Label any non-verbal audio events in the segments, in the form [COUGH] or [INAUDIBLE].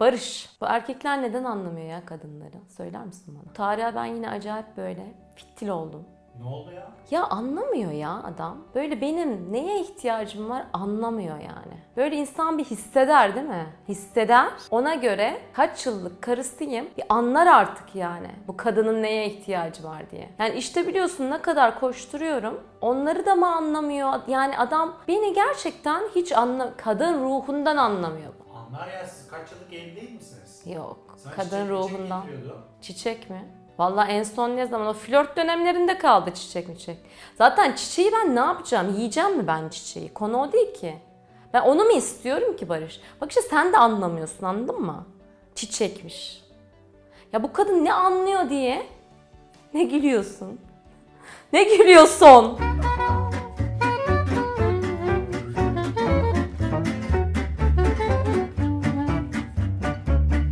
Barış. Bu erkekler neden anlamıyor ya kadınları? Söyler misin bana? Tarihe ben yine acayip böyle fitil oldum. Ne oldu ya? Ya anlamıyor ya adam. Böyle benim neye ihtiyacım var anlamıyor yani. Böyle insan bir hisseder değil mi? Hisseder. Ona göre kaç yıllık karısıyım bir anlar artık yani. Bu kadının neye ihtiyacı var diye. Yani işte biliyorsun ne kadar koşturuyorum. Onları da mı anlamıyor? Yani adam beni gerçekten hiç anla kadın ruhundan anlamıyor. Anlar ya siz kaç yıllık evli değil misiniz? Yok. Sana kadın çiçek- ruhundan. Çiçek getiriyordu. Çiçek mi? Vallahi en son ne zaman? O flört dönemlerinde kaldı çiçek mi çiçek. Zaten çiçeği ben ne yapacağım? Yiyeceğim mi ben çiçeği? Konu o değil ki. Ben onu mu istiyorum ki Barış? Bak işte sen de anlamıyorsun anladın mı? Çiçekmiş. Ya bu kadın ne anlıyor diye ne gülüyorsun? Ne gülüyorsun?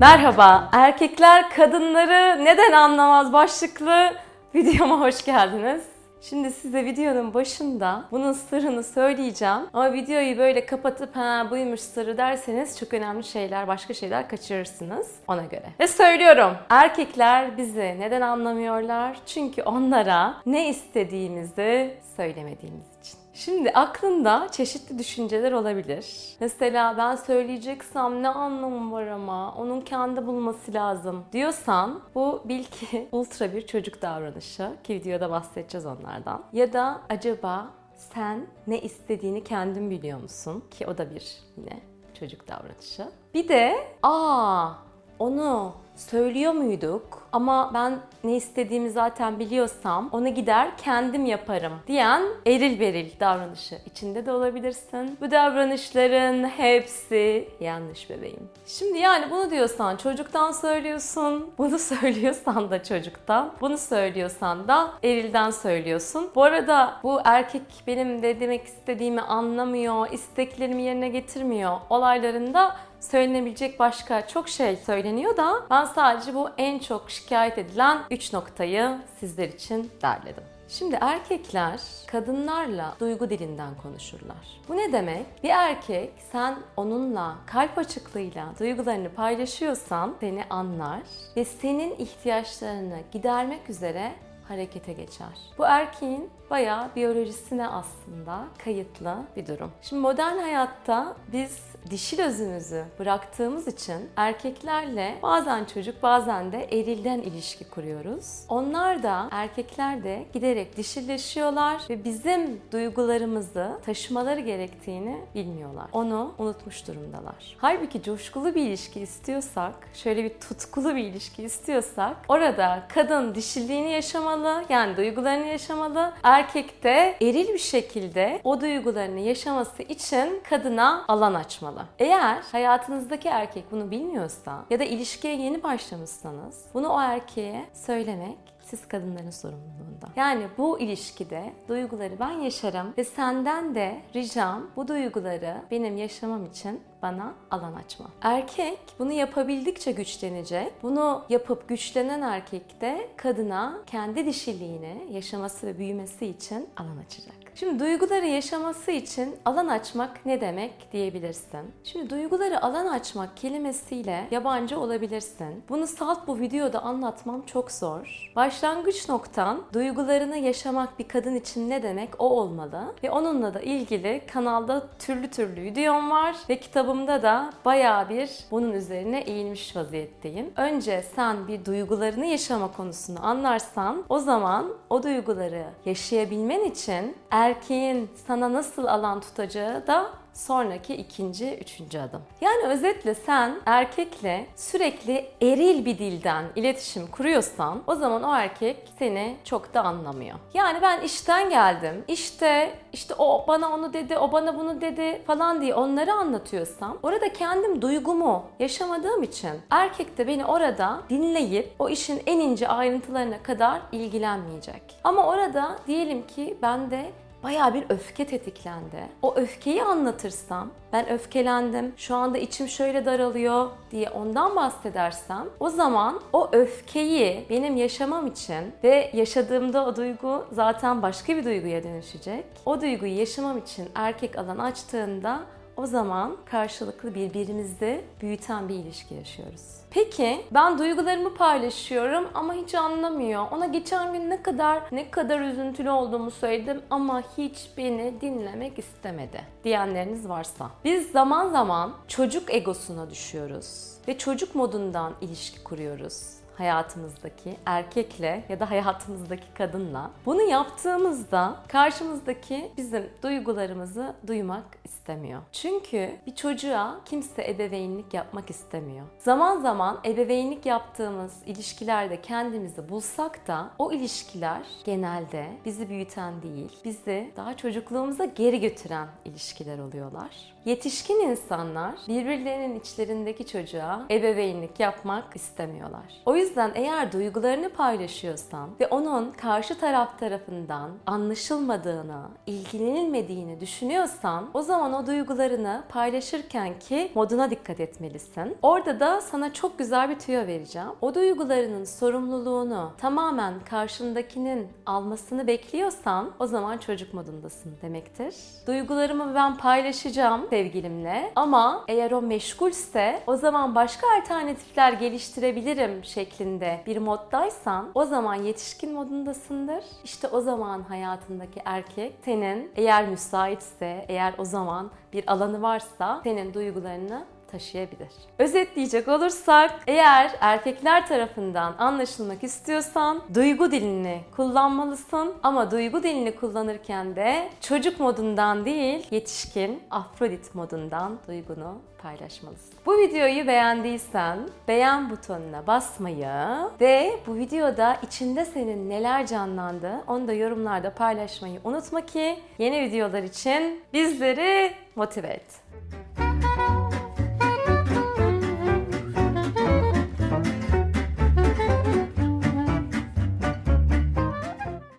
Merhaba, erkekler kadınları neden anlamaz başlıklı videoma hoş geldiniz. Şimdi size videonun başında bunun sırrını söyleyeceğim. Ama videoyu böyle kapatıp ha buymuş sırrı derseniz çok önemli şeyler, başka şeyler kaçırırsınız ona göre. Ve söylüyorum. Erkekler bizi neden anlamıyorlar? Çünkü onlara ne istediğimizi söylemediğimiz için. Şimdi aklında çeşitli düşünceler olabilir. Mesela ben söyleyeceksem ne anlamı var ama onun kendi bulması lazım diyorsan bu bil ki [LAUGHS] ultra bir çocuk davranışı ki videoda bahsedeceğiz onlardan. Ya da acaba sen ne istediğini kendin biliyor musun? Ki o da bir yine çocuk davranışı. Bir de aa onu söylüyor muyduk ama ben ne istediğimi zaten biliyorsam onu gider kendim yaparım diyen eril beril davranışı içinde de olabilirsin. Bu davranışların hepsi yanlış bebeğim. Şimdi yani bunu diyorsan çocuktan söylüyorsun, [LAUGHS] bunu söylüyorsan da çocuktan, bunu söylüyorsan da erilden söylüyorsun. Bu arada bu erkek benim de demek istediğimi anlamıyor, isteklerimi yerine getirmiyor olaylarında söylenebilecek başka çok şey söyleniyor da ben sadece bu en çok şikayet edilen 3 noktayı sizler için derledim. Şimdi erkekler kadınlarla duygu dilinden konuşurlar. Bu ne demek? Bir erkek sen onunla kalp açıklığıyla duygularını paylaşıyorsan seni anlar ve senin ihtiyaçlarını gidermek üzere harekete geçer. Bu erkeğin bayağı biyolojisine aslında kayıtlı bir durum. Şimdi modern hayatta biz dişil özümüzü bıraktığımız için erkeklerle bazen çocuk bazen de erilden ilişki kuruyoruz. Onlar da erkekler de giderek dişilleşiyorlar ve bizim duygularımızı taşımaları gerektiğini bilmiyorlar. Onu unutmuş durumdalar. Halbuki coşkulu bir ilişki istiyorsak, şöyle bir tutkulu bir ilişki istiyorsak orada kadın dişilliğini yaşamalı, yani duygularını yaşamalı. Erkek de eril bir şekilde o duygularını yaşaması için kadına alan açmalı. Eğer hayatınızdaki erkek bunu bilmiyorsa ya da ilişkiye yeni başlamışsanız bunu o erkeğe söylemek siz kadınların sorumluluğunda. Yani bu ilişkide duyguları ben yaşarım ve senden de ricam bu duyguları benim yaşamam için bana alan açma. Erkek bunu yapabildikçe güçlenecek. Bunu yapıp güçlenen erkek de kadına kendi dişiliğini yaşaması ve büyümesi için alan açacak. Şimdi duyguları yaşaması için alan açmak ne demek diyebilirsin. Şimdi duyguları alan açmak kelimesiyle yabancı olabilirsin. Bunu salt bu videoda anlatmam çok zor. Başlangıç noktan duygularını yaşamak bir kadın için ne demek o olmalı. Ve onunla da ilgili kanalda türlü türlü videom var ve kitabımda da bayağı bir bunun üzerine eğilmiş vaziyetteyim. Önce sen bir duygularını yaşama konusunu anlarsan o zaman o duyguları yaşayabilmen için erkeğin sana nasıl alan tutacağı da sonraki ikinci, üçüncü adım. Yani özetle sen erkekle sürekli eril bir dilden iletişim kuruyorsan o zaman o erkek seni çok da anlamıyor. Yani ben işten geldim, işte işte o bana onu dedi, o bana bunu dedi falan diye onları anlatıyorsam orada kendim duygumu yaşamadığım için erkek de beni orada dinleyip o işin en ince ayrıntılarına kadar ilgilenmeyecek. Ama orada diyelim ki ben de bayağı bir öfke tetiklendi. O öfkeyi anlatırsam, ben öfkelendim, şu anda içim şöyle daralıyor diye ondan bahsedersem, o zaman o öfkeyi benim yaşamam için ve yaşadığımda o duygu zaten başka bir duyguya dönüşecek. O duyguyu yaşamam için erkek alan açtığında o zaman karşılıklı birbirimizi büyüten bir ilişki yaşıyoruz. Peki ben duygularımı paylaşıyorum ama hiç anlamıyor. Ona geçen gün ne kadar ne kadar üzüntülü olduğumu söyledim ama hiç beni dinlemek istemedi diyenleriniz varsa. Biz zaman zaman çocuk egosuna düşüyoruz ve çocuk modundan ilişki kuruyoruz hayatımızdaki erkekle ya da hayatımızdaki kadınla. Bunu yaptığımızda karşımızdaki bizim duygularımızı duymak istemiyor. Çünkü bir çocuğa kimse ebeveynlik yapmak istemiyor. Zaman zaman ebeveynlik yaptığımız ilişkilerde kendimizi bulsak da o ilişkiler genelde bizi büyüten değil, bizi daha çocukluğumuza geri götüren ilişkiler oluyorlar. Yetişkin insanlar birbirlerinin içlerindeki çocuğa ebeveynlik yapmak istemiyorlar. O yüzden eğer duygularını paylaşıyorsan ve onun karşı taraf tarafından anlaşılmadığını, ilgilenilmediğini düşünüyorsan o zaman o duygularını paylaşırken ki moduna dikkat etmelisin. Orada da sana çok güzel bir tüyo vereceğim. O duygularının sorumluluğunu tamamen karşındakinin almasını bekliyorsan o zaman çocuk modundasın demektir. Duygularımı ben paylaşacağım sevgilimle ama eğer o meşgulse o zaman başka alternatifler geliştirebilirim şeklinde bir moddaysan o zaman yetişkin modundasındır. İşte o zaman hayatındaki erkek senin eğer müsaitse, eğer o zaman bir alanı varsa senin duygularını taşıyabilir. Özetleyecek olursak eğer erkekler tarafından anlaşılmak istiyorsan duygu dilini kullanmalısın ama duygu dilini kullanırken de çocuk modundan değil yetişkin Afrodit modundan duygunu paylaşmalısın. Bu videoyu beğendiysen beğen butonuna basmayı ve bu videoda içinde senin neler canlandı onu da yorumlarda paylaşmayı unutma ki yeni videolar için bizleri motive et.